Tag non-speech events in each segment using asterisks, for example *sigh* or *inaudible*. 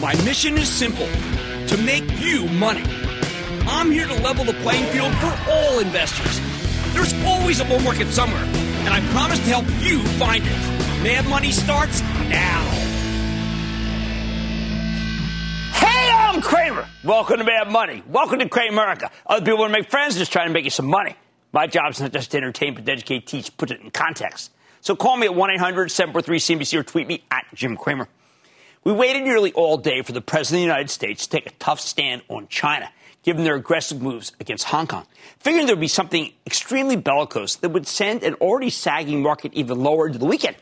My mission is simple to make you money. I'm here to level the playing field for all investors. There's always a bull market somewhere, and I promise to help you find it. Mad Money starts now. Hey, I'm Cramer. Welcome to Mad Money. Welcome to Cramerica. Other people want to make friends, just trying to make you some money. My job is not just to entertain, but to educate, teach, put it in context. So call me at 1 800 743 CNBC or tweet me at Jim Cramer. We waited nearly all day for the President of the United States to take a tough stand on China, given their aggressive moves against Hong Kong, figuring there would be something extremely bellicose that would send an already sagging market even lower into the weekend.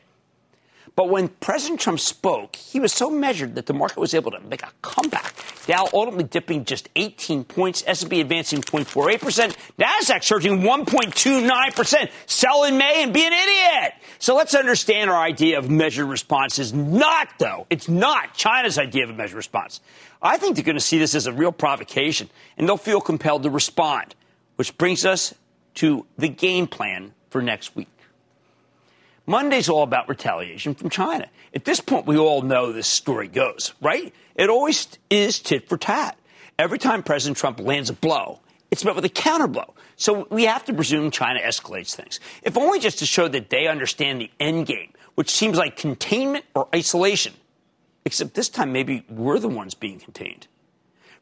But when President Trump spoke, he was so measured that the market was able to make a comeback. Dow ultimately dipping just 18 points, S&P advancing 0.48%, Nasdaq surging 1.29%. Sell in May and be an idiot. So let's understand our idea of measured response is not, though, it's not China's idea of a measured response. I think they're going to see this as a real provocation, and they'll feel compelled to respond, which brings us to the game plan for next week. Monday's all about retaliation from China. At this point, we all know this story goes, right? It always is tit for tat. Every time President Trump lands a blow, it's met with a counterblow. So we have to presume China escalates things, if only just to show that they understand the end game, which seems like containment or isolation. Except this time, maybe we're the ones being contained.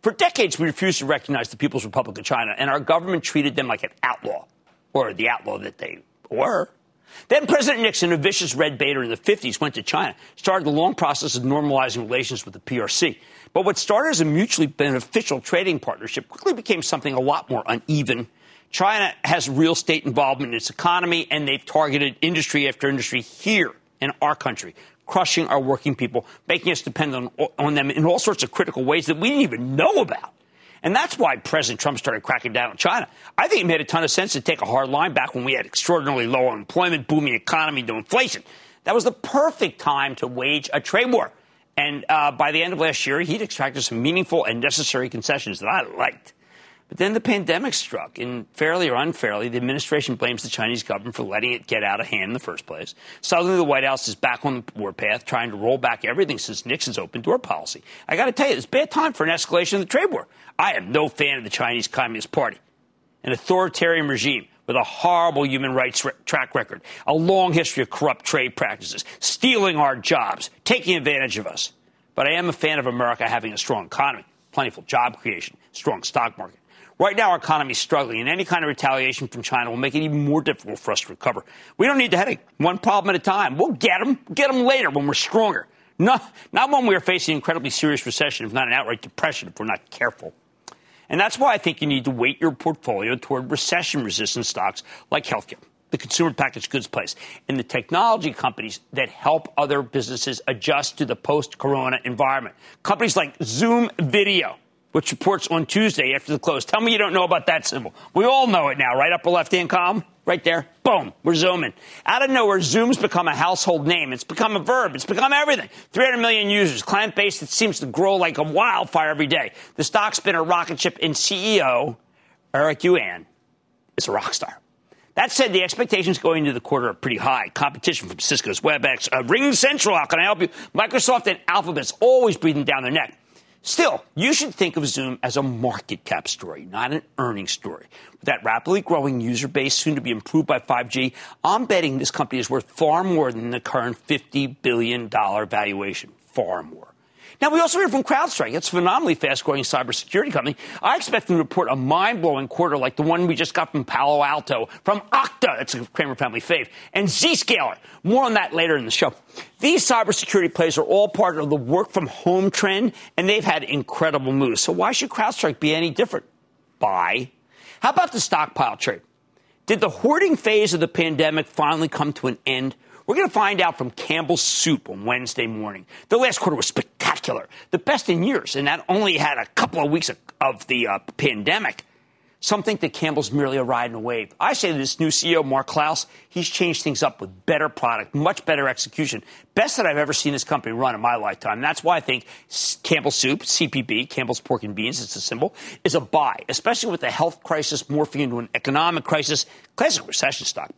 For decades, we refused to recognize the People's Republic of China, and our government treated them like an outlaw, or the outlaw that they were. Then President Nixon, a vicious red baiter in the 50s, went to China, started the long process of normalizing relations with the PRC. But what started as a mutually beneficial trading partnership quickly became something a lot more uneven. China has real state involvement in its economy, and they've targeted industry after industry here in our country, crushing our working people, making us dependent on, on them in all sorts of critical ways that we didn't even know about. And that's why President Trump started cracking down on China. I think it made a ton of sense to take a hard line back when we had extraordinarily low unemployment, booming economy, no inflation. That was the perfect time to wage a trade war. And uh, by the end of last year, he'd extracted some meaningful and necessary concessions that I liked. But then the pandemic struck, and fairly or unfairly, the administration blames the Chinese government for letting it get out of hand in the first place. Suddenly, the White House is back on the warpath, trying to roll back everything since Nixon's open door policy. I got to tell you, it's bad time for an escalation of the trade war. I am no fan of the Chinese Communist Party, an authoritarian regime with a horrible human rights re- track record, a long history of corrupt trade practices, stealing our jobs, taking advantage of us. But I am a fan of America having a strong economy, plentiful job creation, strong stock market. Right now, our economy is struggling, and any kind of retaliation from China will make it even more difficult for us to recover. We don't need the headache, one problem at a time. We'll get them, get them later when we're stronger. Not, not when we are facing an incredibly serious recession, if not an outright depression, if we're not careful. And that's why I think you need to weight your portfolio toward recession resistant stocks like healthcare, the consumer packaged goods place, and the technology companies that help other businesses adjust to the post corona environment. Companies like Zoom Video which reports on Tuesday after the close. Tell me you don't know about that symbol. We all know it now, right? Upper left hand column, right there. Boom, we're zooming. Out of nowhere, Zoom's become a household name. It's become a verb. It's become everything. 300 million users, client base that seems to grow like a wildfire every day. The stock's been a rocket ship, and CEO Eric Yuan is a rock star. That said, the expectations going into the quarter are pretty high. Competition from Cisco's WebEx, uh, Ring Central, how can I help you? Microsoft and Alphabet's always breathing down their neck. Still, you should think of Zoom as a market cap story, not an earnings story. With that rapidly growing user base soon to be improved by 5G, I'm betting this company is worth far more than the current $50 billion valuation. Far more. Now, we also hear from CrowdStrike. It's a phenomenally fast growing cybersecurity company. I expect them to report a mind blowing quarter like the one we just got from Palo Alto, from Okta, it's a Cramer family fave, and Zscaler. More on that later in the show. These cybersecurity plays are all part of the work from home trend, and they've had incredible moves. So why should CrowdStrike be any different? Buy. How about the stockpile trade? Did the hoarding phase of the pandemic finally come to an end? We're going to find out from Campbell's Soup on Wednesday morning. The last quarter was spectacular, the best in years, and that only had a couple of weeks of, of the uh, pandemic. Some think that Campbell's merely a ride in a wave. I say to this new CEO, Mark Clouse, he's changed things up with better product, much better execution. Best that I've ever seen this company run in my lifetime. That's why I think Campbell's Soup, CPB, Campbell's Pork and Beans, it's a symbol, is a buy, especially with the health crisis morphing into an economic crisis, classic recession stock.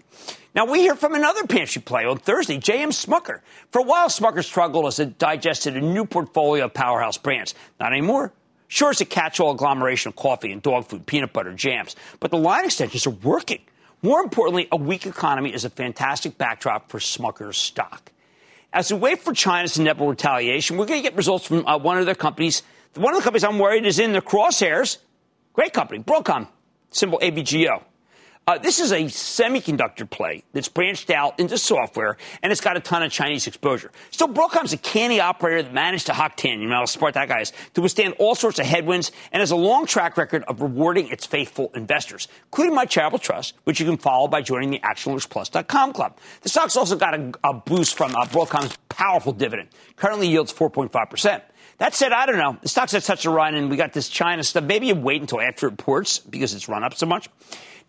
Now, we hear from another pantry play on Thursday, J.M. Smucker. For a while, Smucker struggled as it digested a new portfolio of powerhouse brands. Not anymore. Sure, it's a catch-all agglomeration of coffee and dog food, peanut butter, jams, but the line extensions are working. More importantly, a weak economy is a fantastic backdrop for Smucker's stock. As we wait for China's inevitable retaliation, we're going to get results from uh, one of their companies. One of the companies I'm worried is in the crosshairs. Great company, Broadcom, symbol AVGO. Uh, this is a semiconductor play that's branched out into software, and it's got a ton of Chinese exposure. Still, Broadcom's a canny operator that managed to Hock Tan, you know how smart that guy to withstand all sorts of headwinds and has a long track record of rewarding its faithful investors, including my charitable trust, which you can follow by joining the ActionAlertsPlus.com club. The stock's also got a, a boost from uh, Broadcom's powerful dividend. Currently yields 4.5%. That said, I don't know. The stock's had such a run, and we got this China stuff. Maybe you wait until after it reports because it's run up so much.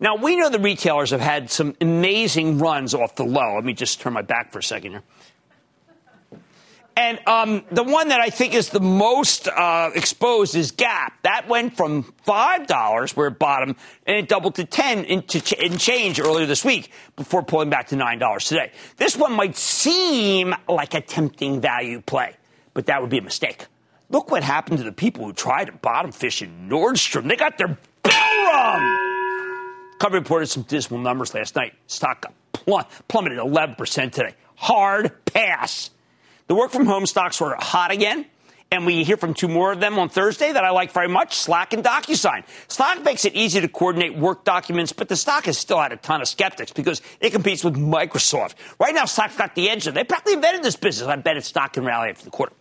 Now, we know the retailers have had some amazing runs off the low. Let me just turn my back for a second here. And um, the one that I think is the most uh, exposed is Gap. That went from five dollars where it bottomed, and it doubled to ten in, ch- in change earlier this week before pulling back to nine dollars today. This one might seem like a tempting value play, but that would be a mistake. Look what happened to the people who tried to bottom fish in Nordstrom. They got their bell rung. Company reported some dismal numbers last night. Stock plum- plummeted 11% today. Hard pass. The work from home stocks were hot again. And we hear from two more of them on Thursday that I like very much Slack and DocuSign. Slack makes it easy to coordinate work documents, but the stock has still had a ton of skeptics because it competes with Microsoft. Right now, Slack's got the edge. They practically invented this business. I bet its stock can rally after the quarter.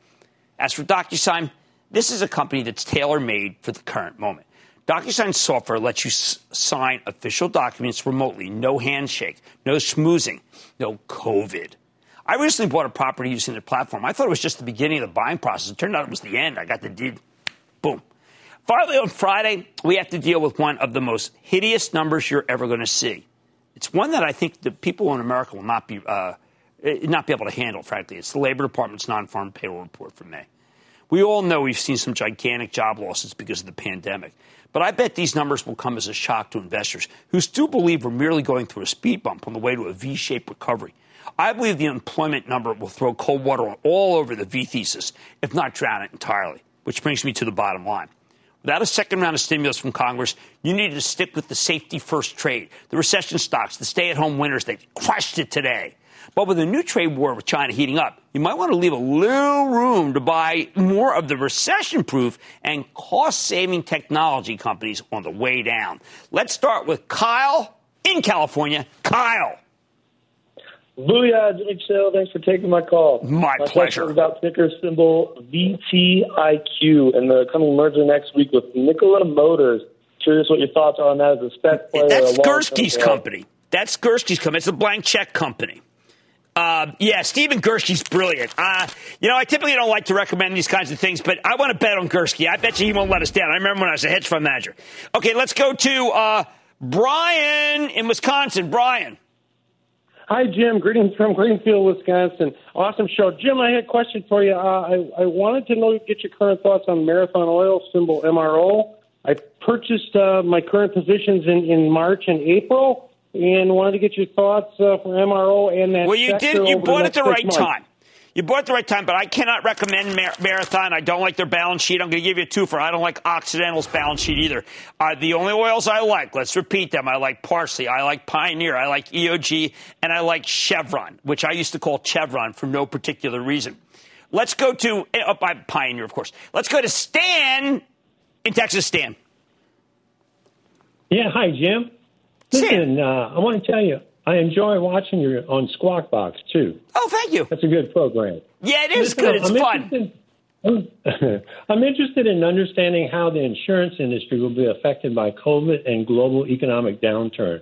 As for DocuSign, this is a company that's tailor made for the current moment. DocuSign software lets you s- sign official documents remotely, no handshake, no schmoozing, no COVID. I recently bought a property using the platform. I thought it was just the beginning of the buying process. It turned out it was the end. I got the deed. Boom. Finally, on Friday, we have to deal with one of the most hideous numbers you're ever going to see. It's one that I think the people in America will not be, uh, not be able to handle, frankly. It's the Labor Department's non farm payroll report for May. We all know we've seen some gigantic job losses because of the pandemic. But I bet these numbers will come as a shock to investors who still believe we're merely going through a speed bump on the way to a V shaped recovery. I believe the employment number will throw cold water all over the V thesis, if not drown it entirely, which brings me to the bottom line. Without a second round of stimulus from Congress, you need to stick with the safety first trade, the recession stocks, the stay at home winners that crushed it today. But with a new trade war with China heating up, you might want to leave a little room to buy more of the recession proof and cost saving technology companies on the way down. Let's start with Kyle in California. Kyle. Booyah, Jimmy Chill. Thanks for taking my call. My, my pleasure. Is about ticker symbol VTIQ and the coming merger next week with Nikola Motors. Curious what your thoughts are on that as a SPAC player. That's Girsky's company. That's Girsky's company. It's a blank check company. Uh, yeah, Stephen Girsky's brilliant. Uh, you know, I typically don't like to recommend these kinds of things, but I want to bet on Girsky. I bet you he won't let us down. I remember when I was a hedge fund manager. Okay, let's go to uh, Brian in Wisconsin. Brian. Hi, Jim. Greetings from Greenfield, Wisconsin. Awesome show. Jim, I had a question for you. Uh, I, I wanted to know, get your current thoughts on Marathon Oil, symbol MRO. I purchased uh, my current positions in, in March and April and wanted to get your thoughts uh, for MRO and that. Well, you did. You bought at the right months. time. You bought it the right time, but I cannot recommend Mar- Marathon. I don't like their balance sheet. I'm going to give you a two for. I don't like Occidental's balance sheet either. Uh, the only oils I like, let's repeat them. I like Parsley, I like Pioneer, I like EOG, and I like Chevron, which I used to call Chevron for no particular reason. Let's go to uh, by Pioneer, of course. Let's go to Stan in Texas. Stan. Yeah, hi Jim. Listen, uh, I want to tell you, I enjoy watching you on Squawk Box too. Oh, thank you. That's a good program. Yeah, it is Listen, good. It's I'm fun. Interested, *laughs* I'm interested in understanding how the insurance industry will be affected by COVID and global economic downturn.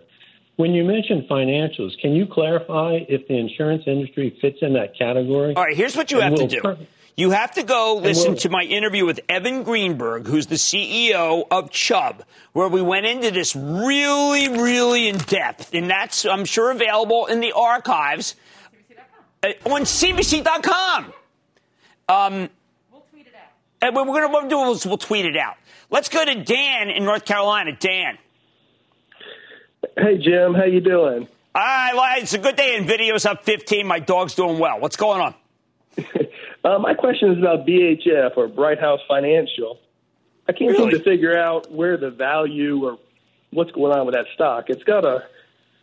When you mentioned financials, can you clarify if the insurance industry fits in that category? All right, here's what you and have to do. You have to go listen to my interview with Evan Greenberg, who's the CEO of Chubb, where we went into this really, really in depth. And that's, I'm sure, available in the archives on CNBC.com. Um, we'll tweet it out. And what we're going to do is we'll tweet it out. Let's go to Dan in North Carolina. Dan. Hey, Jim. How you doing? Hi, it's a good day. Nvidia's up 15. My dog's doing well. What's going on? *laughs* Uh, my question is about BHF or Brighthouse Financial. I can't really? seem to figure out where the value or what's going on with that stock. It's got a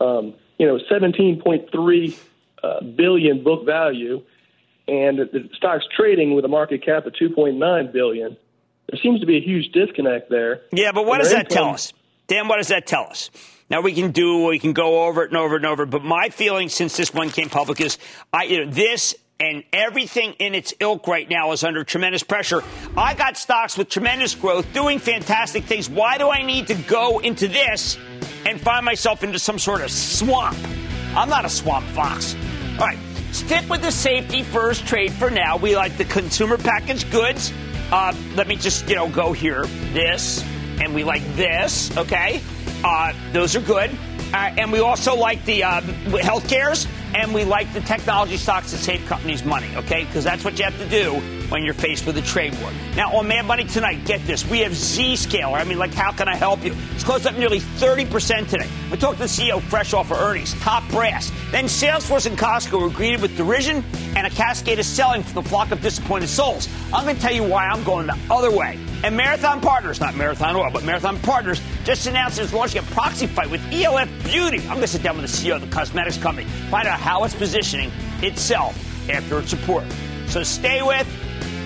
um, you know 17.3 uh, billion book value, and the stock's trading with a market cap of 2.9 billion. There seems to be a huge disconnect there. Yeah, but what does that tell us? Dan, what does that tell us? Now we can do, we can go over it and over and over. But my feeling since this one came public is, I, you know, this and everything in its ilk right now is under tremendous pressure. I got stocks with tremendous growth, doing fantastic things. Why do I need to go into this and find myself into some sort of swamp? I'm not a swamp fox. All right, stick with the safety first trade for now. We like the consumer packaged goods. Uh, let me just, you know, go here. This, and we like this, okay? Uh, those are good. Uh, and we also like the uh, health cares and we like the technology stocks that save companies money, okay? Because that's what you have to do when you're faced with a trade war. Now, on Mad Money tonight, get this. We have Zscaler. I mean, like, how can I help you? It's closed up nearly 30% today. We talked to the CEO fresh off of earnings, top brass. Then Salesforce and Costco were greeted with derision and a cascade of selling for the flock of disappointed souls. I'm going to tell you why I'm going the other way. And Marathon Partners, not Marathon Oil, but Marathon Partners, just announced it's launching a proxy fight with ELF Beauty. I'm going to sit down with the CEO of the cosmetics company, find out how it's positioning itself after its report. So stay with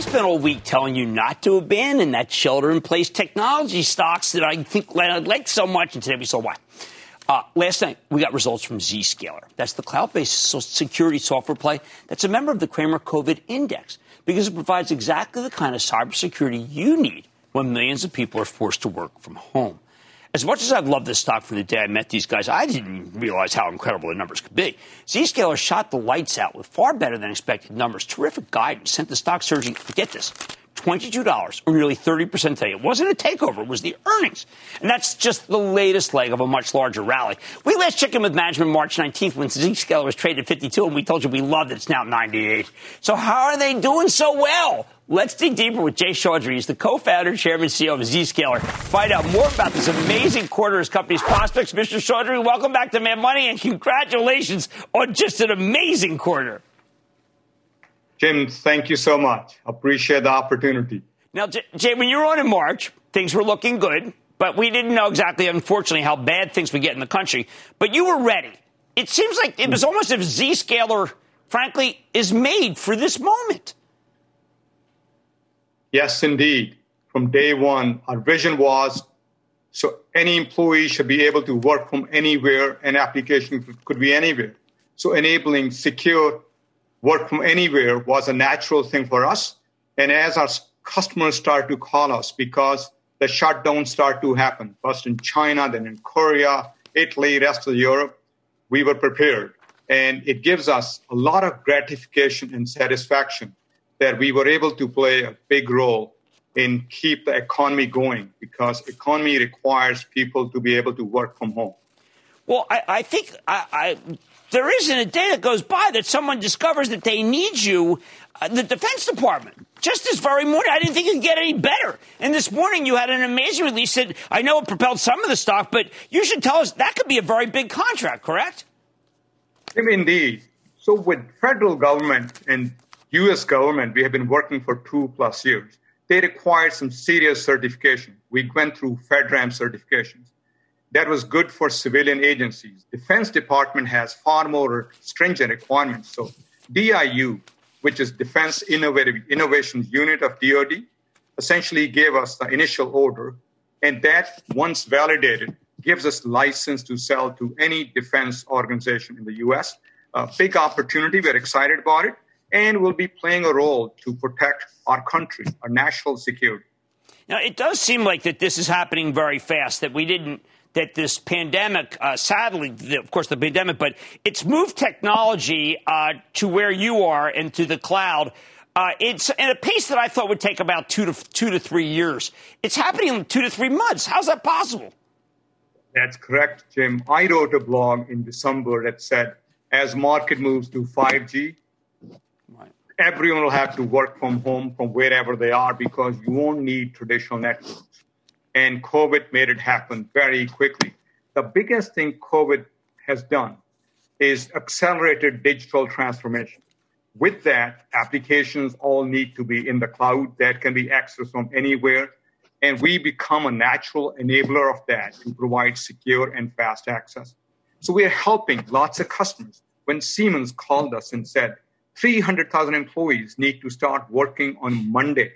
Spent all week telling you not to abandon that shelter in place technology stocks that I think I like so much, and today we saw why. Uh, last night, we got results from Zscaler. That's the cloud based security software play that's a member of the Cramer COVID Index because it provides exactly the kind of cybersecurity you need when millions of people are forced to work from home. As much as I've loved this stock from the day I met these guys, I didn't realize how incredible the numbers could be. Zscaler shot the lights out with far better than expected numbers. Terrific guidance sent the stock surging, get this, $22 or nearly 30% today. It wasn't a takeover, it was the earnings. And that's just the latest leg of a much larger rally. We last checked in with management March 19th when Zscaler was traded at 52 and we told you we loved it. It's now 98. So how are they doing so well? Let's dig deeper with Jay Chaudhry. He's the co-founder, chairman, CEO of Zscaler. Find out more about this amazing quarter as company's prospects. Mr. Chaudhry, welcome back to Mad Money and congratulations on just an amazing quarter. Jim, thank you so much. Appreciate the opportunity. Now, Jay, when you were on in March, things were looking good, but we didn't know exactly, unfortunately, how bad things would get in the country. But you were ready. It seems like it was almost as if Zscaler, frankly, is made for this moment. Yes, indeed. From day one, our vision was so any employee should be able to work from anywhere, and application could be anywhere. So enabling secure work from anywhere was a natural thing for us. And as our customers start to call us because the shutdowns start to happen, first in China, then in Korea, Italy, rest of Europe, we were prepared. And it gives us a lot of gratification and satisfaction that we were able to play a big role in keep the economy going because economy requires people to be able to work from home. Well, I, I think I, I, there isn't a day that goes by that someone discovers that they need you. Uh, the Defense Department, just this very morning, I didn't think it could get any better. And this morning, you had an amazing release that I know it propelled some of the stock, but you should tell us that could be a very big contract, correct? Indeed. So, with federal government and US government, we have been working for two plus years. They required some serious certification. We went through FedRAMP certifications. That was good for civilian agencies. Defense Department has far more stringent requirements. So DIU, which is Defense Innovative Innovations Unit of DoD, essentially gave us the initial order, and that, once validated, gives us license to sell to any defense organization in the U.S. A big opportunity. We're excited about it and will be playing a role to protect our country, our national security. Now, it does seem like that this is happening very fast, that we didn't, that this pandemic, uh, sadly, the, of course, the pandemic, but it's moved technology uh, to where you are and to the cloud. Uh, it's at a pace that I thought would take about two to two to three years. It's happening in two to three months. How's that possible? That's correct, Jim. I wrote a blog in December that said, as market moves to 5G, everyone will have to work from home from wherever they are because you won't need traditional networks. And COVID made it happen very quickly. The biggest thing COVID has done is accelerated digital transformation. With that, applications all need to be in the cloud that can be accessed from anywhere. And we become a natural enabler of that to provide secure and fast access. So we are helping lots of customers. When Siemens called us and said, 300,000 employees need to start working on Monday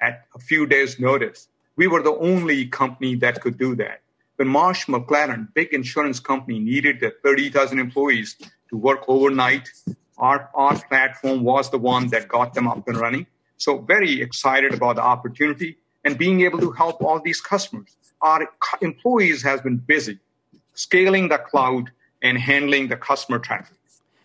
at a few days' notice. We were the only company that could do that. When Marsh McLennan, big insurance company, needed the 30,000 employees to work overnight, our, our platform was the one that got them up and running. So very excited about the opportunity and being able to help all these customers. Our employees has been busy scaling the cloud and handling the customer traffic.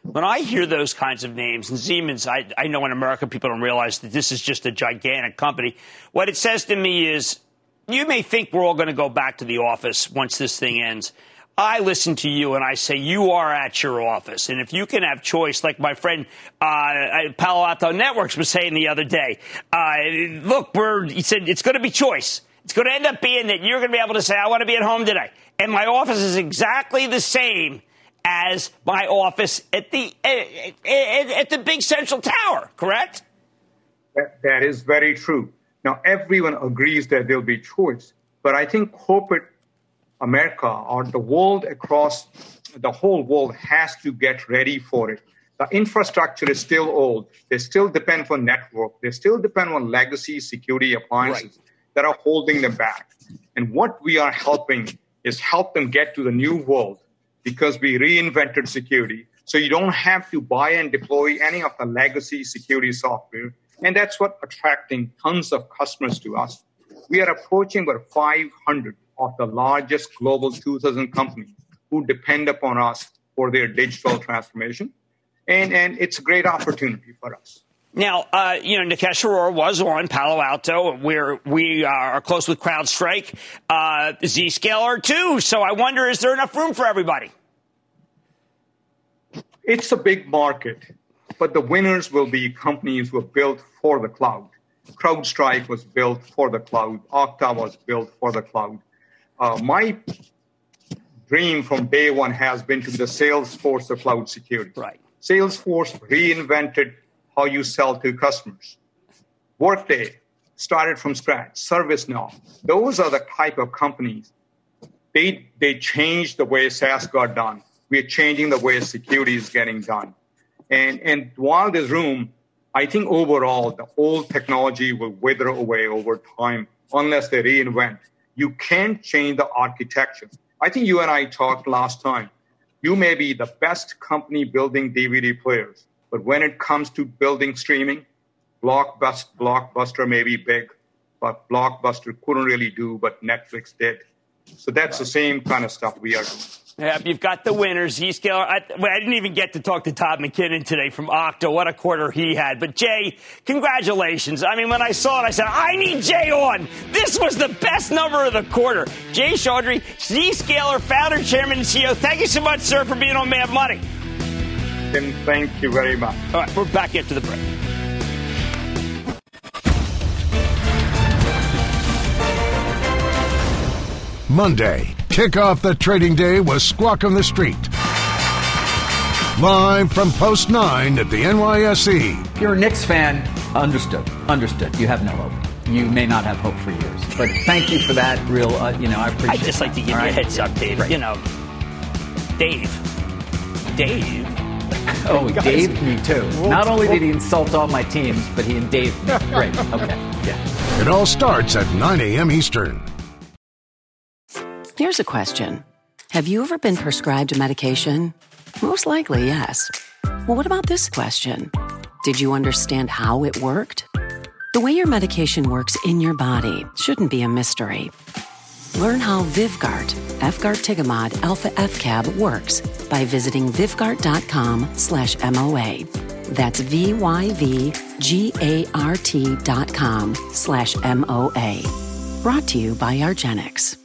When I hear those kinds of names, and Siemens, I, I know in America people don't realize that this is just a gigantic company. What it says to me is, you may think we're all going to go back to the office once this thing ends. I listen to you and I say you are at your office, and if you can have choice, like my friend uh, Palo Alto Networks was saying the other day, uh, look, we're he said it's going to be choice. It's going to end up being that you're going to be able to say I want to be at home today, and my office is exactly the same as my office at the at, at the big central tower, correct? That, that is very true. Now everyone agrees that there'll be choice, but I think corporate America or the world across the whole world has to get ready for it. The infrastructure is still old. They still depend on network. They still depend on legacy security appliances right. that are holding them back. And what we are helping is help them get to the new world because we reinvented security. So you don't have to buy and deploy any of the legacy security software. And that's what attracting tons of customers to us. We are approaching about 500 of the largest global 2000 companies who depend upon us for their digital transformation. And, and it's a great opportunity for us. Now, uh, you know, Nikesh Arora was on Palo Alto, where we are close with CrowdStrike, uh, Zscaler too. So I wonder, is there enough room for everybody? It's a big market, but the winners will be companies who are built for the cloud. CrowdStrike was built for the cloud. Okta was built for the cloud. Uh, my dream from day one has been to be the Salesforce of cloud security. Right. Salesforce reinvented how you sell to customers. Workday started from scratch. ServiceNow. Those are the type of companies. They they changed the way SaaS got done. We are changing the way security is getting done. And and while there's room, I think overall the old technology will wither away over time unless they reinvent. You can't change the architecture. I think you and I talked last time. You may be the best company building DVD players, but when it comes to building streaming, Blockbuster, Blockbuster may be big, but Blockbuster couldn't really do what Netflix did. So that's the same kind of stuff we are doing. You've got the winners. Zscaler. I, I didn't even get to talk to Todd McKinnon today from Okta. What a quarter he had. But Jay, congratulations. I mean, when I saw it, I said, I need Jay on. This was the best number of the quarter. Jay Chaudhry, Zscaler, founder, chairman, and CEO. Thank you so much, sir, for being on Mad Money. Tim, thank you very much. All right, we're back after the break. Monday, kick off the trading day with Squawk on the Street. Live from Post 9 at the NYSE. If you're a Knicks fan, understood. Understood. You have no hope. You may not have hope for years. But thank you for that real, uh, you know, I appreciate I'd just like to give you right? a heads up, Dave. Right. You know, Dave. Dave. *laughs* Oh, Dave me too. Not only did he insult all my teams, but he and Dave me. *laughs* Great. Okay. Yeah. It all starts at 9 a.m. Eastern. Here's a question Have you ever been prescribed a medication? Most likely, yes. Well, what about this question? Did you understand how it worked? The way your medication works in your body shouldn't be a mystery. Learn how Vyvgart, Efgartigimod Alpha FCAB works by visiting vyvgart.com slash MOA. That's V-Y-V-G-A-R-T dot com slash M-O-A. Brought to you by argenx.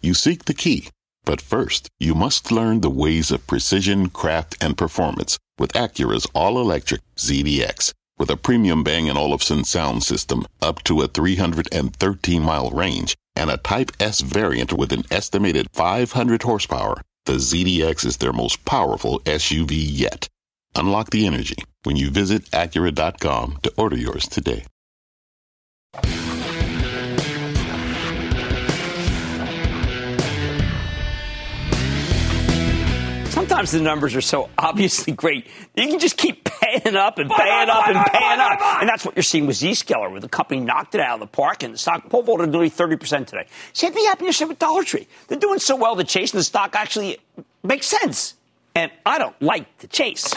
You seek the key, but first, you must learn the ways of precision, craft, and performance with Acura's all-electric ZDX. With a premium Bang & Olufsen sound system up to a 313-mile range and a Type S variant with an estimated 500 horsepower, the ZDX is their most powerful SUV yet. Unlock the energy when you visit Acura.com to order yours today. Sometimes the numbers are so obviously great. You can just keep paying up and paying up and paying up. And that's what you're seeing with Zscaler, where the company knocked it out of the park and the stock pulled vaulted nearly 30% today. Same thing happened yesterday with Dollar Tree. They're doing so well, the chase and the stock actually makes sense. And I don't like the chase.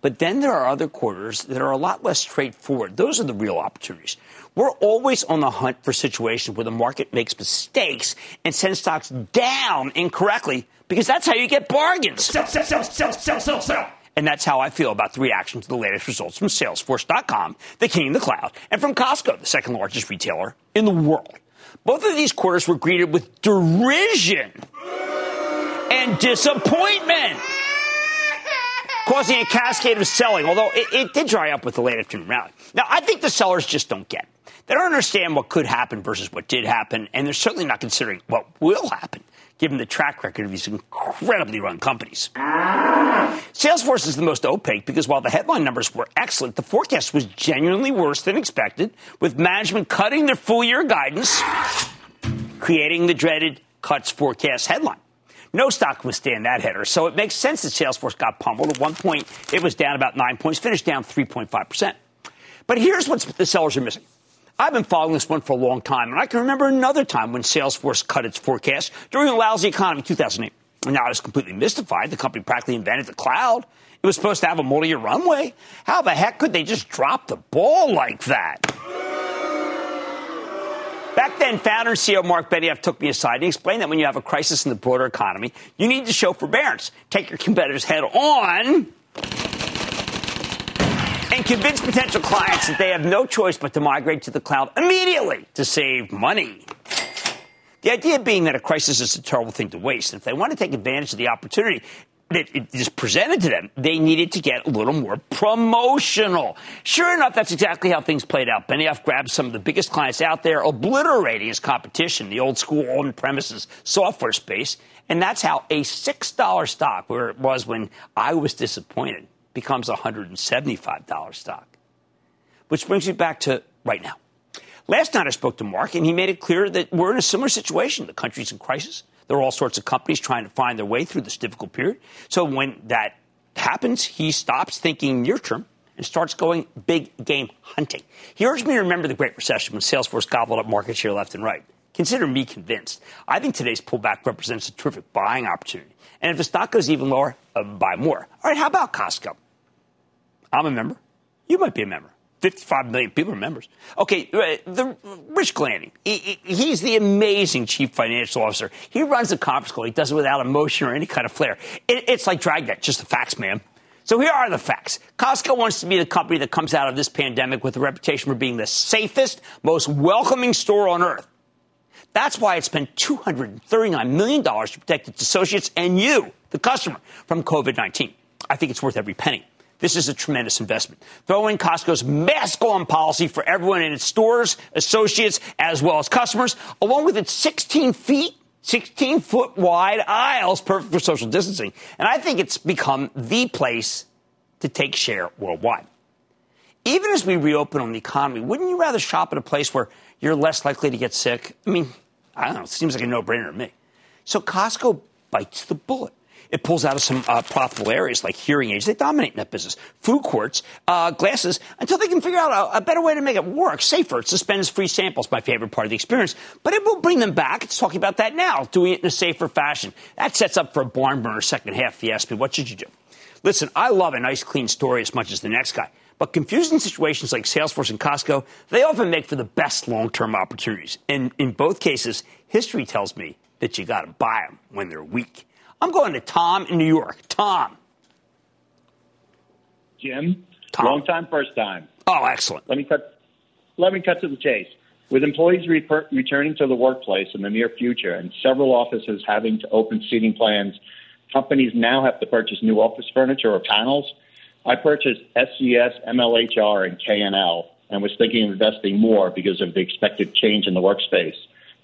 But then there are other quarters that are a lot less straightforward. Those are the real opportunities. We're always on the hunt for situations where the market makes mistakes and sends stocks down incorrectly because that's how you get bargains. Sell, sell, sell, sell, sell, sell, sell. And that's how I feel about the reaction to the latest results from Salesforce.com, the king of the cloud, and from Costco, the second largest retailer in the world. Both of these quarters were greeted with derision and disappointment causing a cascade of selling, although it, it did dry up with the late afternoon rally. Now, I think the sellers just don't get it. They don't understand what could happen versus what did happen, and they're certainly not considering what will happen given the track record of these incredibly run companies. Salesforce is the most opaque because while the headline numbers were excellent, the forecast was genuinely worse than expected, with management cutting their full year guidance, creating the dreaded cuts forecast headline. No stock can withstand that header. So it makes sense that Salesforce got pummeled. At one point, it was down about nine points, finished down 3.5%. But here's what the sellers are missing. I've been following this one for a long time, and I can remember another time when Salesforce cut its forecast during a lousy economy in 2008. And now was completely mystified. The company practically invented the cloud. It was supposed to have a multi-year runway. How the heck could they just drop the ball like that? Back then, founder and CEO Mark Benioff took me aside and explained that when you have a crisis in the broader economy, you need to show forbearance. Take your competitors head on and convince potential clients that they have no choice but to migrate to the cloud immediately to save money. The idea being that a crisis is a terrible thing to waste. And if they want to take advantage of the opportunity that is presented to them, they needed to get a little more promotional. Sure enough, that's exactly how things played out. Benioff grabbed some of the biggest clients out there, obliterating his competition, the old school on premises software space. And that's how a $6 stock, where it was when I was disappointed, becomes a $175 stock. Which brings me back to right now. Last night I spoke to Mark, and he made it clear that we're in a similar situation. The country's in crisis. There are all sorts of companies trying to find their way through this difficult period. So when that happens, he stops thinking near term and starts going big game hunting. He urged me to remember the Great Recession when Salesforce gobbled up market share left and right. Consider me convinced. I think today's pullback represents a terrific buying opportunity. And if the stock goes even lower, uh, buy more. All right, how about Costco? I'm a member. You might be a member. 55 million people are members. Okay, uh, the Rich Galanti, he, he's the amazing chief financial officer. He runs the conference call. He does it without emotion or any kind of flair. It, it's like Dragnet, just the facts, man. So here are the facts. Costco wants to be the company that comes out of this pandemic with a reputation for being the safest, most welcoming store on earth. That's why it spent $239 million to protect its associates and you, the customer, from COVID 19. I think it's worth every penny. This is a tremendous investment. Throw in Costco's mask on policy for everyone in its stores, associates, as well as customers, along with its 16 feet 16 foot wide aisles, perfect for social distancing. And I think it's become the place to take share worldwide. Even as we reopen on the economy, wouldn't you rather shop at a place where you're less likely to get sick? I mean, I don't know. It seems like a no brainer to me. So Costco bites the bullet. It pulls out of some uh, profitable areas like hearing aids. They dominate in that business. Food courts, uh, glasses, until they can figure out a, a, better way to make it work, safer. It suspends free samples, my favorite part of the experience. But it will bring them back. It's talking about that now, doing it in a safer fashion. That sets up for a barn burner second half, if you ask me. What should you do? Listen, I love a nice, clean story as much as the next guy. But confusing situations like Salesforce and Costco, they often make for the best long term opportunities. And in both cases, history tells me that you got to buy them when they're weak. I'm going to Tom in New York. Tom. Jim, Tom. long time, first time. Oh, excellent. Let me cut. Let me cut to the chase. With employees re- returning to the workplace in the near future and several offices having to open seating plans, companies now have to purchase new office furniture or panels. I purchased SCS, MLHR, and KNL and was thinking of investing more because of the expected change in the workspace.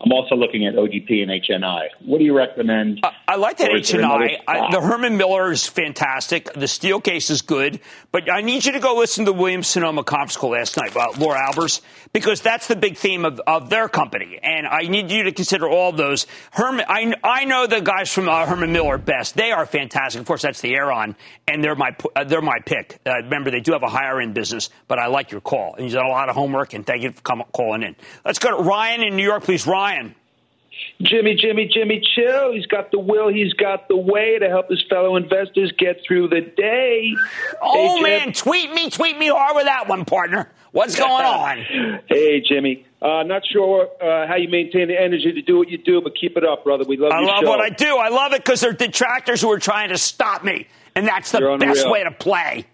I'm also looking at OGP and HNI. What do you recommend? Uh, I like that HNI. I, the Herman Miller is fantastic. The Steelcase is good. But I need you to go listen to the Williams Sonoma conference call last night about Laura Albers because that's the big theme of, of their company. And I need you to consider all those. Herman, I, I know the guys from uh, Herman Miller best. They are fantastic. Of course, that's the Aeron, and they're my uh, they're my pick. Uh, remember, they do have a higher end business, but I like your call. And you've done a lot of homework, and thank you for coming, calling in. Let's go to Ryan in New York, please. Ryan. Jimmy, Jimmy, Jimmy, chill. He's got the will. He's got the way to help his fellow investors get through the day. Oh, hey, man. Tweet me, tweet me hard with that one, partner. What's going on? *laughs* hey, Jimmy. Uh, not sure uh, how you maintain the energy to do what you do, but keep it up, brother. We love you. I love show. what I do. I love it because they're detractors who are trying to stop me. And that's the best way to play.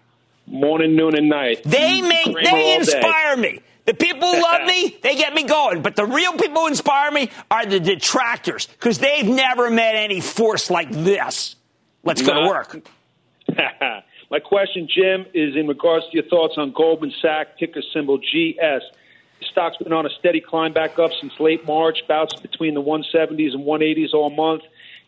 Morning, noon, and night. They make, they inspire me. The people who *laughs* love me, they get me going. But the real people who inspire me are the detractors because they've never met any force like this. Let's go to work. *laughs* My question, Jim, is in regards to your thoughts on Goldman Sachs, ticker symbol GS. The stock's been on a steady climb back up since late March, bounced between the 170s and 180s all month.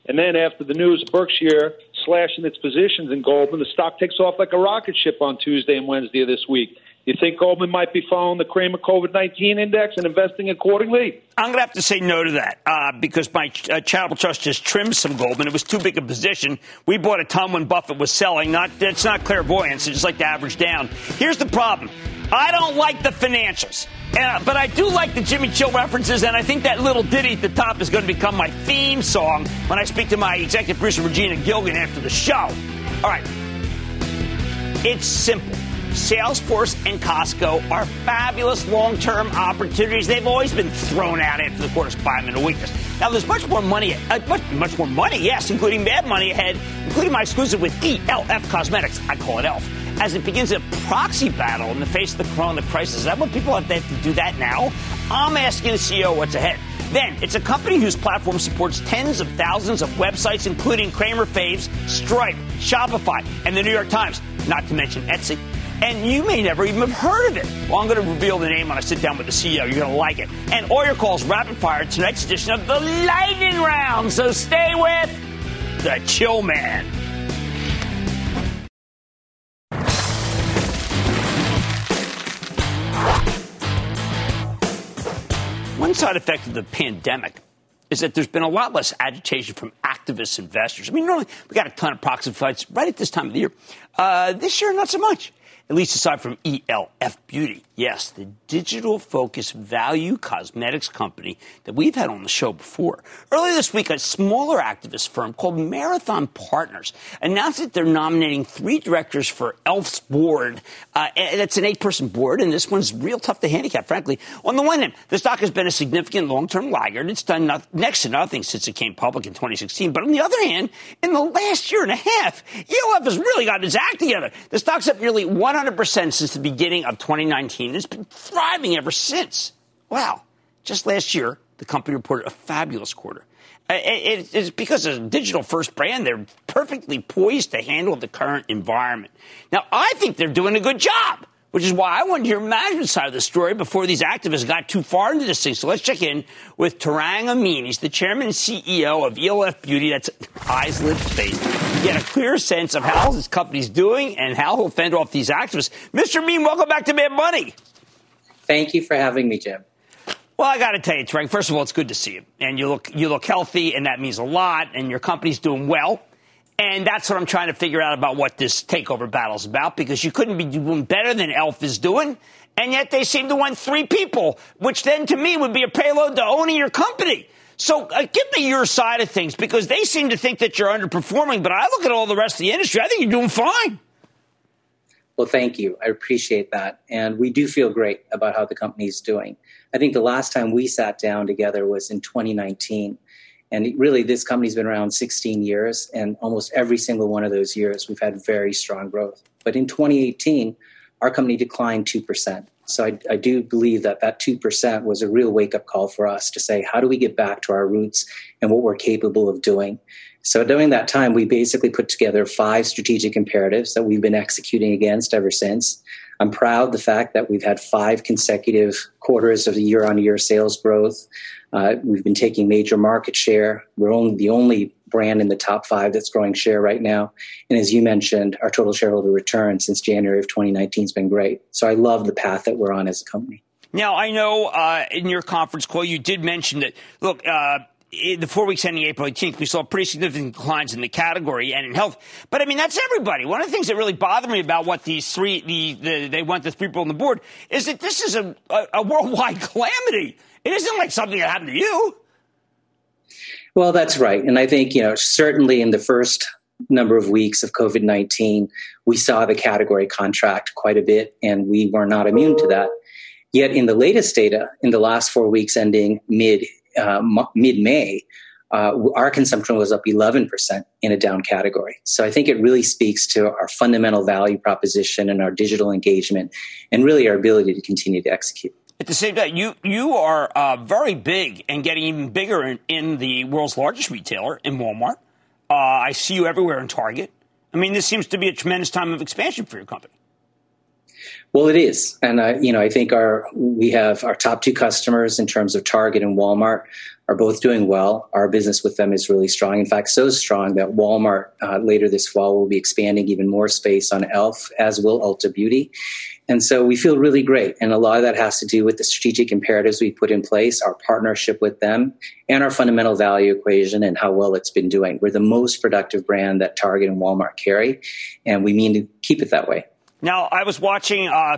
And then after the news, Berkshire slashing its positions in Goldman, the stock takes off like a rocket ship on Tuesday and Wednesday of this week. You think Goldman might be following the Cramer COVID 19 index and investing accordingly? I'm going to have to say no to that uh, because my uh, charitable trust just trimmed some Goldman. It was too big a position. We bought a ton when Buffett was selling. Not It's not clairvoyance. It's just like to average down. Here's the problem I don't like the financials. Uh, but I do like the Jimmy Chill references, and I think that little ditty at the top is going to become my theme song when I speak to my executive producer, Regina Gilgan, after the show. All right. It's simple. Salesforce and Costco are fabulous long term opportunities. They've always been thrown out after the quarter's five-minute weakness. Now, there's much more money, uh, much, much more money, yes, including bad money ahead, including my exclusive with ELF Cosmetics. I call it ELF. As it begins a proxy battle in the face of the corona crisis. Is that what people have to do that now? I'm asking the CEO what's ahead. Then, it's a company whose platform supports tens of thousands of websites, including Cramer Faves, Stripe, Shopify, and the New York Times, not to mention Etsy and you may never even have heard of it. Well, I'm going to reveal the name when I sit down with the CEO. You're going to like it. And all your calls rapid fire tonight's edition of the Lightning Round. So stay with the Chill Man. One side effect of the pandemic is that there's been a lot less agitation from activist investors. I mean, normally we got a ton of proxy fights right at this time of the year. Uh, this year, not so much at least aside from ELF Beauty. Yes, the digital focused value cosmetics company that we've had on the show before. Earlier this week, a smaller activist firm called Marathon Partners announced that they're nominating three directors for ELF's board. Uh, an eight person board, and this one's real tough to handicap, frankly. On the one hand, the stock has been a significant long term laggard. It's done no- next to nothing since it came public in 2016. But on the other hand, in the last year and a half, ELF has really gotten its act together. The stock's up nearly 100% since the beginning of 2019 2019. It's been thriving ever since. Wow. Just last year, the company reported a fabulous quarter. It's because as a digital first brand, they're perfectly poised to handle the current environment. Now, I think they're doing a good job, which is why I wanted to hear management side of the story before these activists got too far into this thing. So let's check in with Tarang Amin. He's the chairman and CEO of ELF Beauty. That's eyes, lips, face. Get a clear sense of how this company's doing and how he'll fend off these activists. Mr. Amin, welcome back to Mad Money. Thank you for having me, Jim. Well, I got to tell you, Frank. First of all, it's good to see you, and you look you look healthy, and that means a lot. And your company's doing well, and that's what I'm trying to figure out about what this takeover battle is about. Because you couldn't be doing better than Elf is doing, and yet they seem to want three people, which then to me would be a payload to owning your company. So uh, give me your side of things because they seem to think that you're underperforming, but I look at all the rest of the industry. I think you're doing fine. Well, thank you. I appreciate that. And we do feel great about how the company is doing. I think the last time we sat down together was in 2019. And really, this company's been around 16 years, and almost every single one of those years, we've had very strong growth. But in 2018, our company declined 2%. So I, I do believe that that 2% was a real wake up call for us to say, how do we get back to our roots and what we're capable of doing? So during that time, we basically put together five strategic imperatives that we've been executing against ever since. I'm proud the fact that we've had five consecutive quarters of year on year sales growth. Uh, we've been taking major market share. We're only the only brand in the top five that's growing share right now. And as you mentioned, our total shareholder return since January of 2019 has been great. So I love the path that we're on as a company. Now, I know uh, in your conference call you did mention that, look, uh, the four weeks ending April 18th, we saw pretty significant declines in the category and in health. But I mean, that's everybody. One of the things that really bothered me about what these three, the, the they want the three people on the board is that this is a, a, a worldwide *laughs* calamity. It isn't like something that happened to you. Well, that's right. And I think, you know, certainly in the first number of weeks of COVID 19, we saw the category contract quite a bit, and we were not immune to that. Yet in the latest data, in the last four weeks ending mid uh, mid May, uh, our consumption was up 11% in a down category. So I think it really speaks to our fundamental value proposition and our digital engagement and really our ability to continue to execute. At the same time, you you are uh, very big and getting even bigger in, in, the world's largest retailer, in Walmart. Uh, I see you everywhere in Target. I mean, this seems to be a tremendous time of expansion for your company. Well, it is, and uh, you know, I think our we have our top two customers in terms of Target and Walmart are both doing well. Our business with them is really strong. In fact, so strong that Walmart uh, later this fall will be expanding even more space on Elf, as will Ulta Beauty. And so we feel really great. And a lot of that has to do with the strategic imperatives we put in place, our partnership with them, and our fundamental value equation and how well it's been doing. We're the most productive brand that Target and Walmart carry, and we mean to keep it that way. Now, I was watching uh,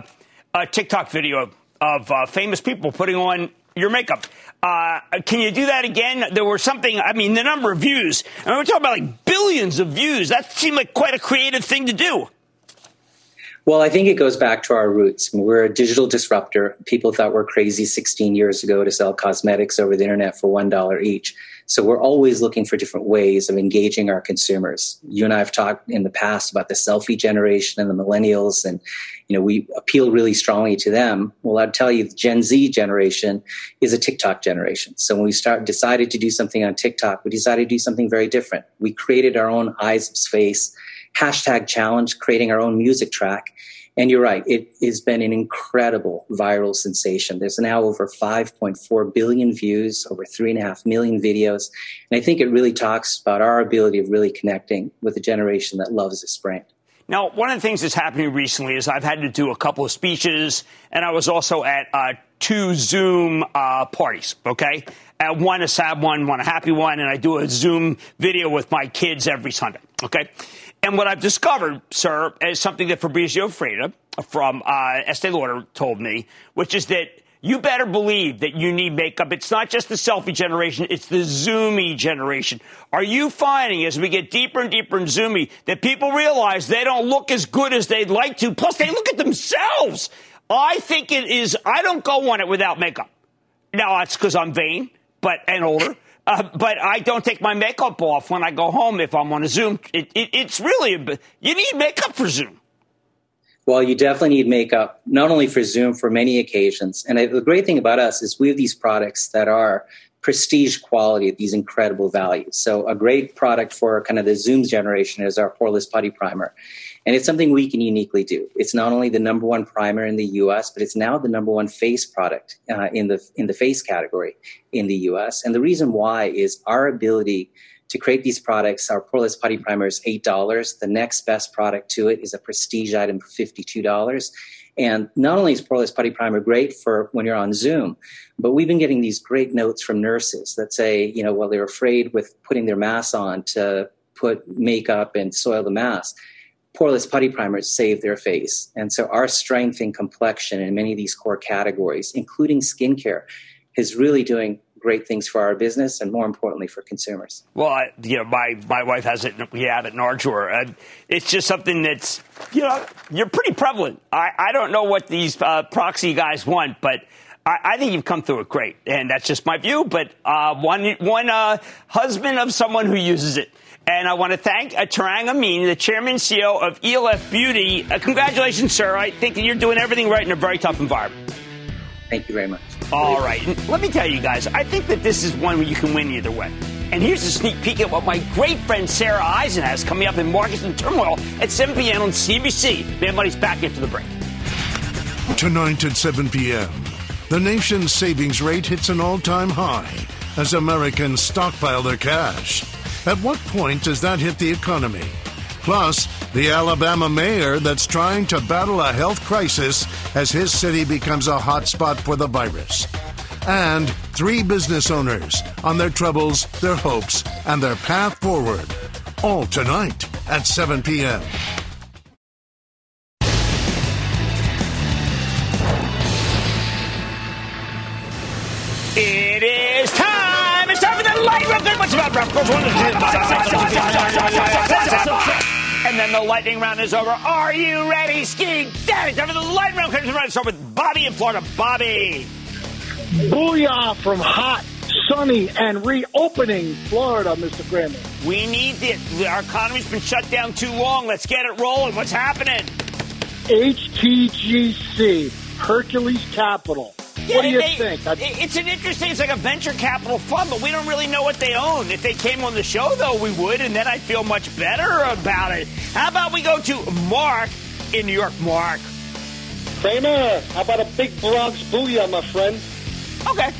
a TikTok video of uh, famous people putting on your makeup. Uh, can you do that again? There were something, I mean, the number of views. I mean, we're talking about like billions of views. That seemed like quite a creative thing to do. Well, I think it goes back to our roots. We're a digital disruptor. People thought we're crazy 16 years ago to sell cosmetics over the internet for $1 each. So we're always looking for different ways of engaging our consumers. You and I have talked in the past about the selfie generation and the millennials, and you know we appeal really strongly to them. Well, I'd tell you, the Gen Z generation is a TikTok generation. So when we start decided to do something on TikTok, we decided to do something very different. We created our own eyes lips face hashtag challenge, creating our own music track. And you're right, it has been an incredible viral sensation. There's now over 5.4 billion views, over 3.5 million videos. And I think it really talks about our ability of really connecting with a generation that loves this brand. Now, one of the things that's happening recently is I've had to do a couple of speeches, and I was also at uh, two Zoom uh, parties, okay? At one a sad one, one a happy one, and I do a Zoom video with my kids every Sunday, okay? And what I've discovered, sir, is something that Fabrizio Freda from uh, Estee Lauder told me, which is that you better believe that you need makeup. It's not just the selfie generation, it's the zoomy generation. Are you finding as we get deeper and deeper in zoomy that people realize they don't look as good as they'd like to? Plus, they look at themselves. I think it is, I don't go on it without makeup. Now, that's because I'm vain but and older. Uh, but I don't take my makeup off when I go home if I'm on a Zoom. It, it, it's really, you need makeup for Zoom. Well, you definitely need makeup, not only for Zoom, for many occasions. And the great thing about us is we have these products that are prestige quality at these incredible values. So a great product for kind of the Zoom generation is our Poreless Putty Primer. And it's something we can uniquely do. It's not only the number one primer in the U.S., but it's now the number one face product uh, in the in the face category in the U.S. And the reason why is our ability to create these products. Our Poreless Putty Primer is eight dollars. The next best product to it is a prestige item for fifty-two dollars. And not only is Poreless Putty Primer great for when you're on Zoom, but we've been getting these great notes from nurses that say, you know, well, they're afraid with putting their masks on to put makeup and soil the mask poreless putty primers save their face. And so our strength in complexion in many of these core categories, including skincare, is really doing great things for our business and more importantly for consumers. Well, I, you know, my, my wife has it. We have it in our drawer. It's just something that's, you know, you're pretty prevalent. I, I don't know what these uh, proxy guys want, but I, I, think you've come through it great. And that's just my view. But uh, one, one uh, husband of someone who uses it. And I want to thank uh, Tarang Amin, the chairman and CEO of ELF Beauty. Uh, congratulations, sir. I think that you're doing everything right in a very tough environment. Thank you very much. All right. let me tell you guys, I think that this is one where you can win either way. And here's a sneak peek at what my great friend Sarah Eisen has coming up in Markets in Turmoil at 7 p.m. on CNBC. Mad Money's back after the break. Tonight at 7 p.m., the nation's savings rate hits an all time high as Americans stockpile their cash. At what point does that hit the economy? Plus, the Alabama mayor that's trying to battle a health crisis as his city becomes a hotspot for the virus. And three business owners on their troubles, their hopes, and their path forward. All tonight at 7 p.m. And then the lightning round is over. Are you ready, Ski Daddy? Time for the lightning round. Let's start with Bobby in Florida. Bobby. Booyah from hot, sunny, and reopening Florida, Mr. Cramer. We need it. Our economy's been shut down too long. Let's get it rolling. What's happening? HTGC, Hercules Capital. Yeah, what do you they, think? It's an interesting, it's like a venture capital fund, but we don't really know what they own. If they came on the show, though, we would, and then I'd feel much better about it. How about we go to Mark in New York? Mark. Cramer, how about a big Bronx booyah, my friend? Okay.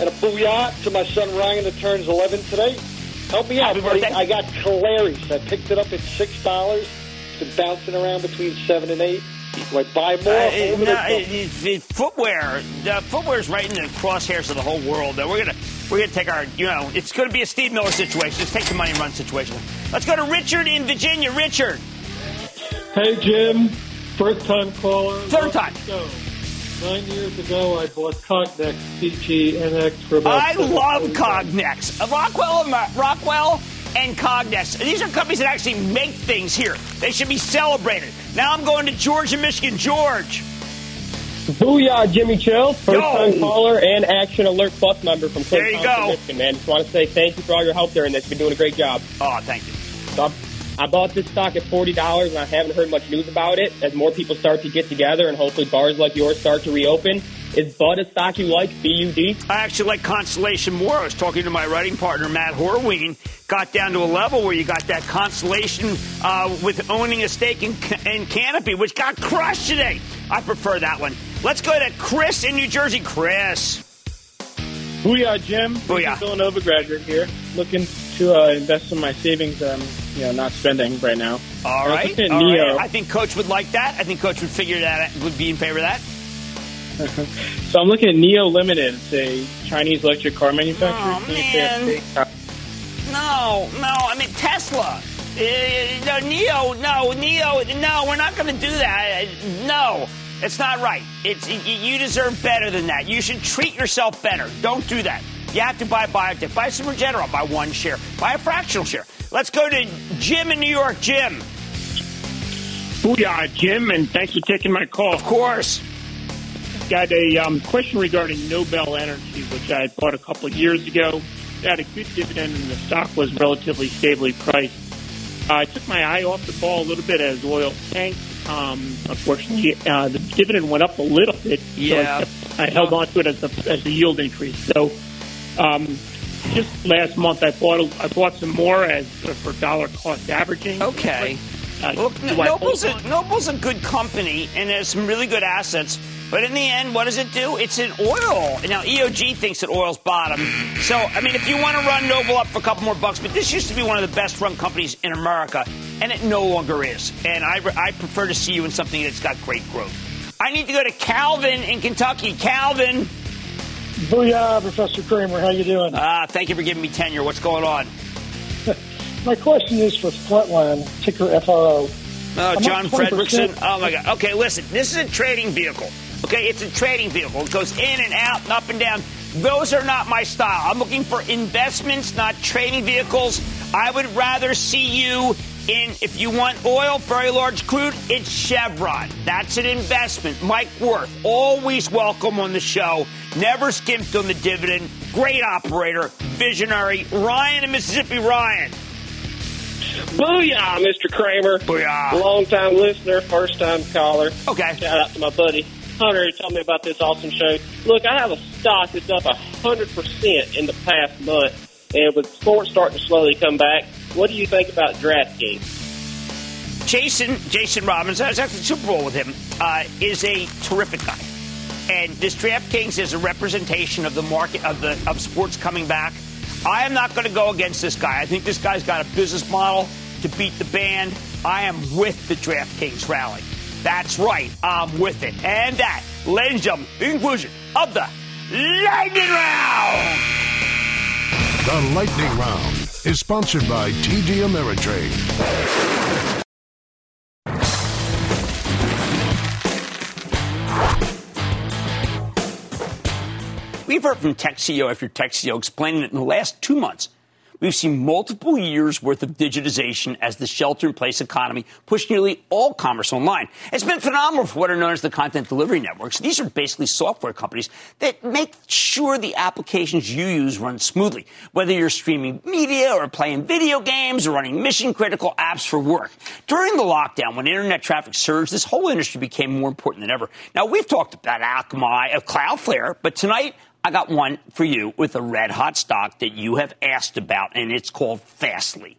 And a booyah to my son Ryan that turns 11 today. Help me out, buddy. I got Caleres. I picked it up at $6. It's been bouncing around between 7 and 8 like buy more. Uh, no, the- footwear. The footwear is right in the crosshairs of the whole world. That we're gonna we're gonna take our you know it's gonna be a Steve Miller situation. Just take the money and run situation. Let's go to Richard in Virginia. Richard. Hey Jim, first time caller. Third time. Nine years ago, I bought Cognex CGNX for about. I love Cognex. Rockwell, Rockwell and Cognex. These are companies that actually make things here. They should be celebrated. Now I'm going to Georgia, Michigan. George. Booyah, Jimmy Chill, first time Yo. caller and Action Alert Plus member from There Clinton, you go. Michigan, man. Just want to say thank you for all your help during this. You've been doing a great job. Oh, thank you. So I- I bought this stock at forty dollars, and I haven't heard much news about it. As more people start to get together, and hopefully bars like yours start to reopen, is Bud a stock you like? B U D. I actually like Constellation more. I was talking to my writing partner, Matt Horween. Got down to a level where you got that Constellation uh, with owning a stake in, in Canopy, which got crushed today. I prefer that one. Let's go to Chris in New Jersey. Chris. Booyah, Jim. Booyah. Villanova graduate here. Looking to uh, invest in my savings I'm you know, not spending right now. All I was right. looking at all NIO. right. I think Coach would like that. I think Coach would figure that would be in favor of that. So I'm looking at NIO Limited. It's a Chinese electric car manufacturer. Oh, Can you say a man. big- No, no. I mean Tesla. Uh, no, NIO. No, NIO. No, we're not going to do that. Uh, No, it's not right. It's y- y- you deserve better than that. You should treat yourself better. Don't do that. You have to buy biotech. Buy some Regeneron. Buy one share. Buy a fractional share. Let's go to Jim in New York. Jim. Booyah, Jim, and thanks for taking my call. Of course. Got a um, question regarding Noble Energy, which I bought a couple of years ago. It had a good dividend, and the stock was relatively stably priced. Uh, I took my eye off the ball a little bit as oil tanked. Um, unfortunately, uh, the dividend went up a little bit. so I kept- I, held on to it as the, as the yield increased. So, um, just last month, I bought a, I bought some more as for dollar cost averaging. Okay. Uh, Look, do Noble's a, Noble's a good company and has some really good assets. But in the end, what does it do? It's in oil. Now, EOG thinks that oil's bottom. So, I mean, if you want to run Noble up for a couple more bucks, but this used to be one of the best run companies in America, and it no longer is. And I, I prefer to see you in something that's got great growth. I need to go to Calvin in Kentucky. Calvin. Booyah, Professor Cramer. How you doing? Ah, thank you for giving me tenure. What's going on? *laughs* My question is for Frontline, ticker FRO. Oh, I'm John Fredriksen. Oh my God. Okay, listen. This is a trading vehicle. Okay, it's a trading vehicle. It goes in and out and up and down. Those are not my style. I'm looking for investments, not trading vehicles. I would rather see you in, if you want oil, very large crude, it's Chevron. That's an investment. Mike Wirth, always welcome on the show. Never skimped on the dividend. Great operator, visionary. Ryan in Mississippi. Ryan. Booyah, Mr. Cramer. Booyah. Long time listener, first time caller. Okay. Shout out to my buddy Hunter who told me about this awesome show. Look, I have a stock that's up 100% in the past month, and with sports starting to slowly come back, what do you think about DraftKings? Jason, Jason Robins, I was at the Super Bowl with him, uh, is a terrific guy. And this DraftKings is a representation of the market of the of sports coming back. I am not going to go against this guy. I think this guy's got a business model to beat the band. I am with the DraftKings rally. That's right, I'm with it. And that, and gentlemen, the conclusion of the Lightning Round. The Lightning Round is sponsored by TD Ameritrade. We've heard from tech CEO after tech CEO explaining that in the last two months, we've seen multiple years worth of digitization as the shelter in place economy pushed nearly all commerce online. It's been phenomenal for what are known as the content delivery networks. These are basically software companies that make sure the applications you use run smoothly, whether you're streaming media or playing video games or running mission critical apps for work. During the lockdown, when internet traffic surged, this whole industry became more important than ever. Now, we've talked about Akamai, of Cloudflare, but tonight, I got one for you with a red hot stock that you have asked about, and it's called Fastly.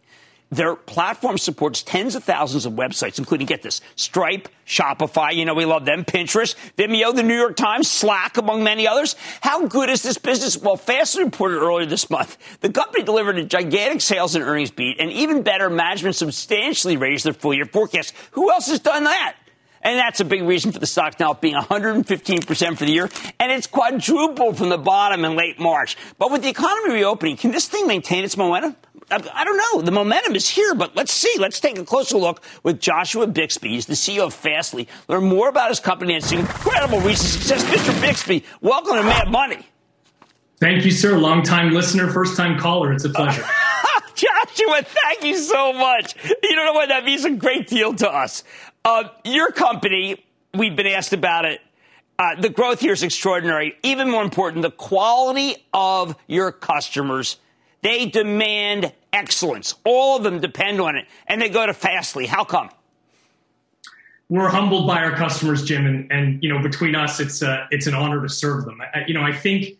Their platform supports tens of thousands of websites, including, get this, Stripe, Shopify, you know, we love them, Pinterest, Vimeo, the New York Times, Slack, among many others. How good is this business? Well, Fastly reported earlier this month the company delivered a gigantic sales and earnings beat, and even better, management substantially raised their full year forecast. Who else has done that? And that's a big reason for the stock now being 115% for the year. And it's quadrupled from the bottom in late March. But with the economy reopening, can this thing maintain its momentum? I don't know. The momentum is here, but let's see. Let's take a closer look with Joshua Bixby. He's the CEO of Fastly. Learn more about his company and its incredible recent success. Mr. Bixby, welcome to Mad Money. Thank you, sir. Long time listener, first time caller. It's a pleasure. *laughs* Joshua, thank you so much. You don't know what that means a great deal to us. Uh, your company, we've been asked about it. Uh, the growth here is extraordinary. Even more important, the quality of your customers. They demand excellence. All of them depend on it, and they go to Fastly. How come? We're humbled by our customers, Jim, and, and you know between us, it's uh, it's an honor to serve them. I, you know, I think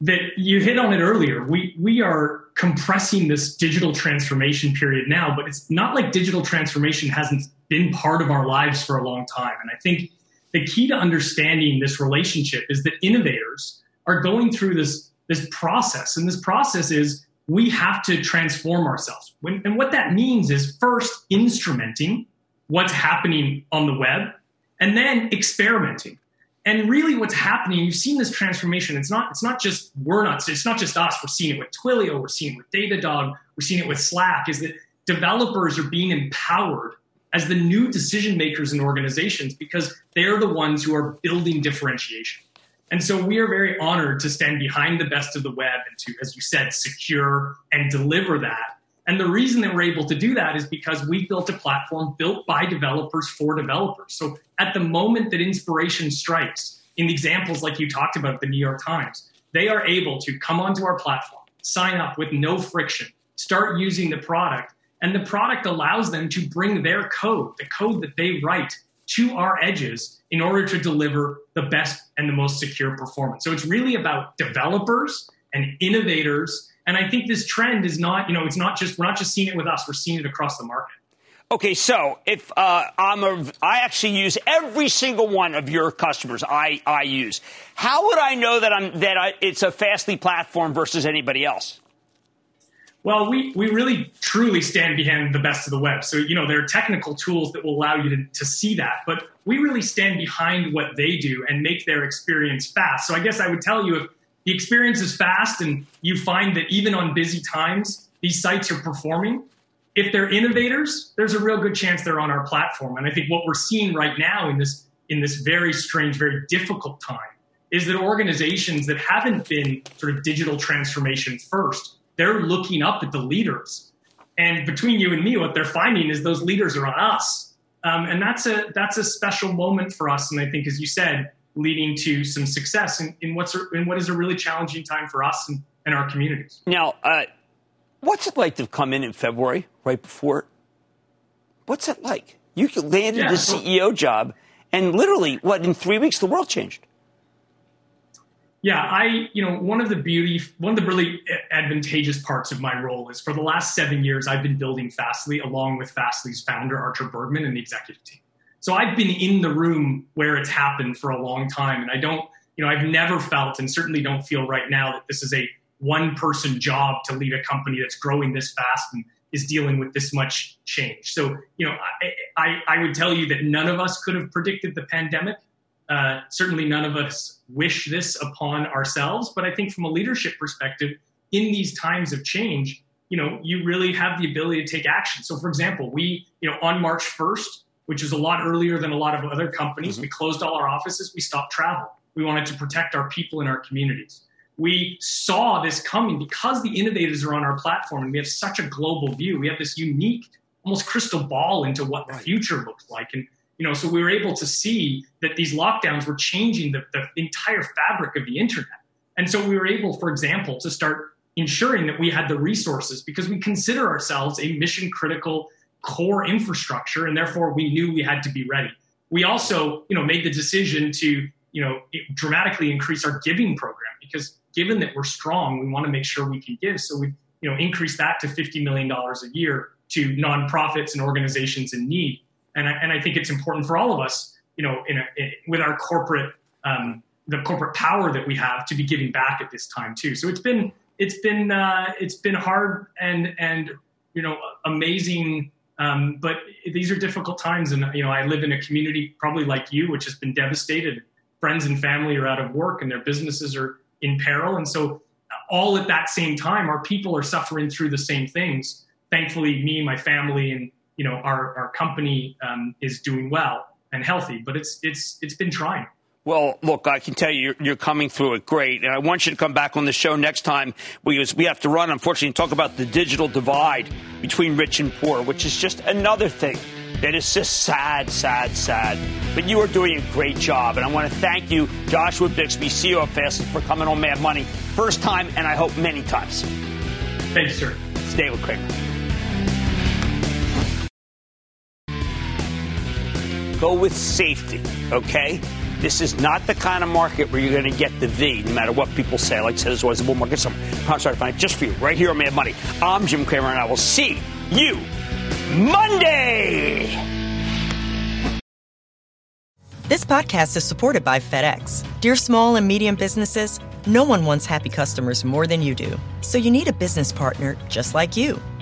that you hit on it earlier. We we are compressing this digital transformation period now, but it's not like digital transformation hasn't been part of our lives for a long time. And I think the key to understanding this relationship is that innovators are going through this this process, and this process is we have to transform ourselves. When, and what that means is first instrumenting what's happening on the web, and then experimenting. And really, what's happening, you've seen this transformation. It's not, it's not just we're not, it's not just us. We're seeing it with Twilio, we're seeing it with Datadog, we're seeing it with Slack. Is that developers are being empowered as the new decision makers in organizations because they're the ones who are building differentiation. And so we are very honored to stand behind the best of the web and to, as you said, secure and deliver that. And the reason that we're able to do that is because we built a platform built by developers for developers. So at the moment that inspiration strikes, in examples like you talked about the New York Times, they are able to come onto our platform, sign up with no friction, start using the product, and the product allows them to bring their code, the code that they write, to our edges in order to deliver the best and the most secure performance. So it's really about developers and innovators. And I think this trend is not, you know, it's not just, we're not just seeing it with us, we're seeing it across the market. Okay, so if uh, I'm a, I actually use every single one of your customers I, I use. How would I know that I'm that I, it's a Fastly platform versus anybody else? Well, we, we really truly stand behind the best of the web. So, you know, there are technical tools that will allow you to, to see that, but we really stand behind what they do and make their experience fast. So I guess I would tell you if the experience is fast and you find that even on busy times, these sites are performing, if they're innovators, there's a real good chance they're on our platform. And I think what we're seeing right now in this, in this very strange, very difficult time is that organizations that haven't been sort of digital transformation first they're looking up at the leaders. And between you and me, what they're finding is those leaders are on us. Um, and that's a that's a special moment for us. And I think, as you said, leading to some success in, in what's in what is a really challenging time for us and, and our communities. Now, uh, what's it like to come in in February, right before? What's it like? You landed yeah, the CEO job, and literally, what in three weeks, the world changed. Yeah, I, you know, one of the beauty, one of the really advantageous parts of my role is for the last seven years, I've been building Fastly along with Fastly's founder, Artur Bergman, and the executive team. So I've been in the room where it's happened for a long time. And I don't, you know, I've never felt and certainly don't feel right now that this is a one person job to lead a company that's growing this fast and is dealing with this much change. So, you know, I, I, I would tell you that none of us could have predicted the pandemic. Uh, certainly, none of us wish this upon ourselves, but I think from a leadership perspective, in these times of change, you know, you really have the ability to take action. So, for example, we, you know, on March 1st, which is a lot earlier than a lot of other companies, mm-hmm. we closed all our offices, we stopped travel. We wanted to protect our people and our communities. We saw this coming because the innovators are on our platform and we have such a global view. We have this unique, almost crystal ball into what the future looks like. And you know, so we were able to see that these lockdowns were changing the, the entire fabric of the internet. And so we were able, for example, to start ensuring that we had the resources because we consider ourselves a mission critical core infrastructure and therefore we knew we had to be ready. We also, you know, made the decision to, you know, dramatically increase our giving program because given that we're strong, we want to make sure we can give. So we, you know, increased that to $50 million a year to nonprofits and organizations in need. And I, and I think it's important for all of us, you know, in, a, in with our corporate um, the corporate power that we have to be giving back at this time too. So it's been it's been uh, it's been hard and and you know amazing. Um, but these are difficult times, and you know I live in a community probably like you, which has been devastated. Friends and family are out of work, and their businesses are in peril, and so all at that same time, our people are suffering through the same things. Thankfully, me, my family, and you know our our company um, is doing well and healthy, but it's it's it's been trying. Well, look, I can tell you you're, you're, coming through it great. And I want you to come back on the show next time because we have to run, unfortunately, and talk about the digital divide between rich and poor, which is just another thing that is just sad, sad, sad. But you are doing a great job. And I want to thank you, Joshua Bixby, CEO of Fast, for coming on Mad Money. First time, and I hope many times. Thanks, sir. Stay with Cramer. Go with safety, okay? This is not the kind of market where you're going to get the V, no matter what people say. Like I said, there's always a bull market. So I'm sorry to find it just for you, right here on Mad Money. I'm Jim Cramer, and I will see you Monday. This podcast is supported by FedEx. Dear small and medium businesses, no one wants happy customers more than you do. So you need a business partner just like you.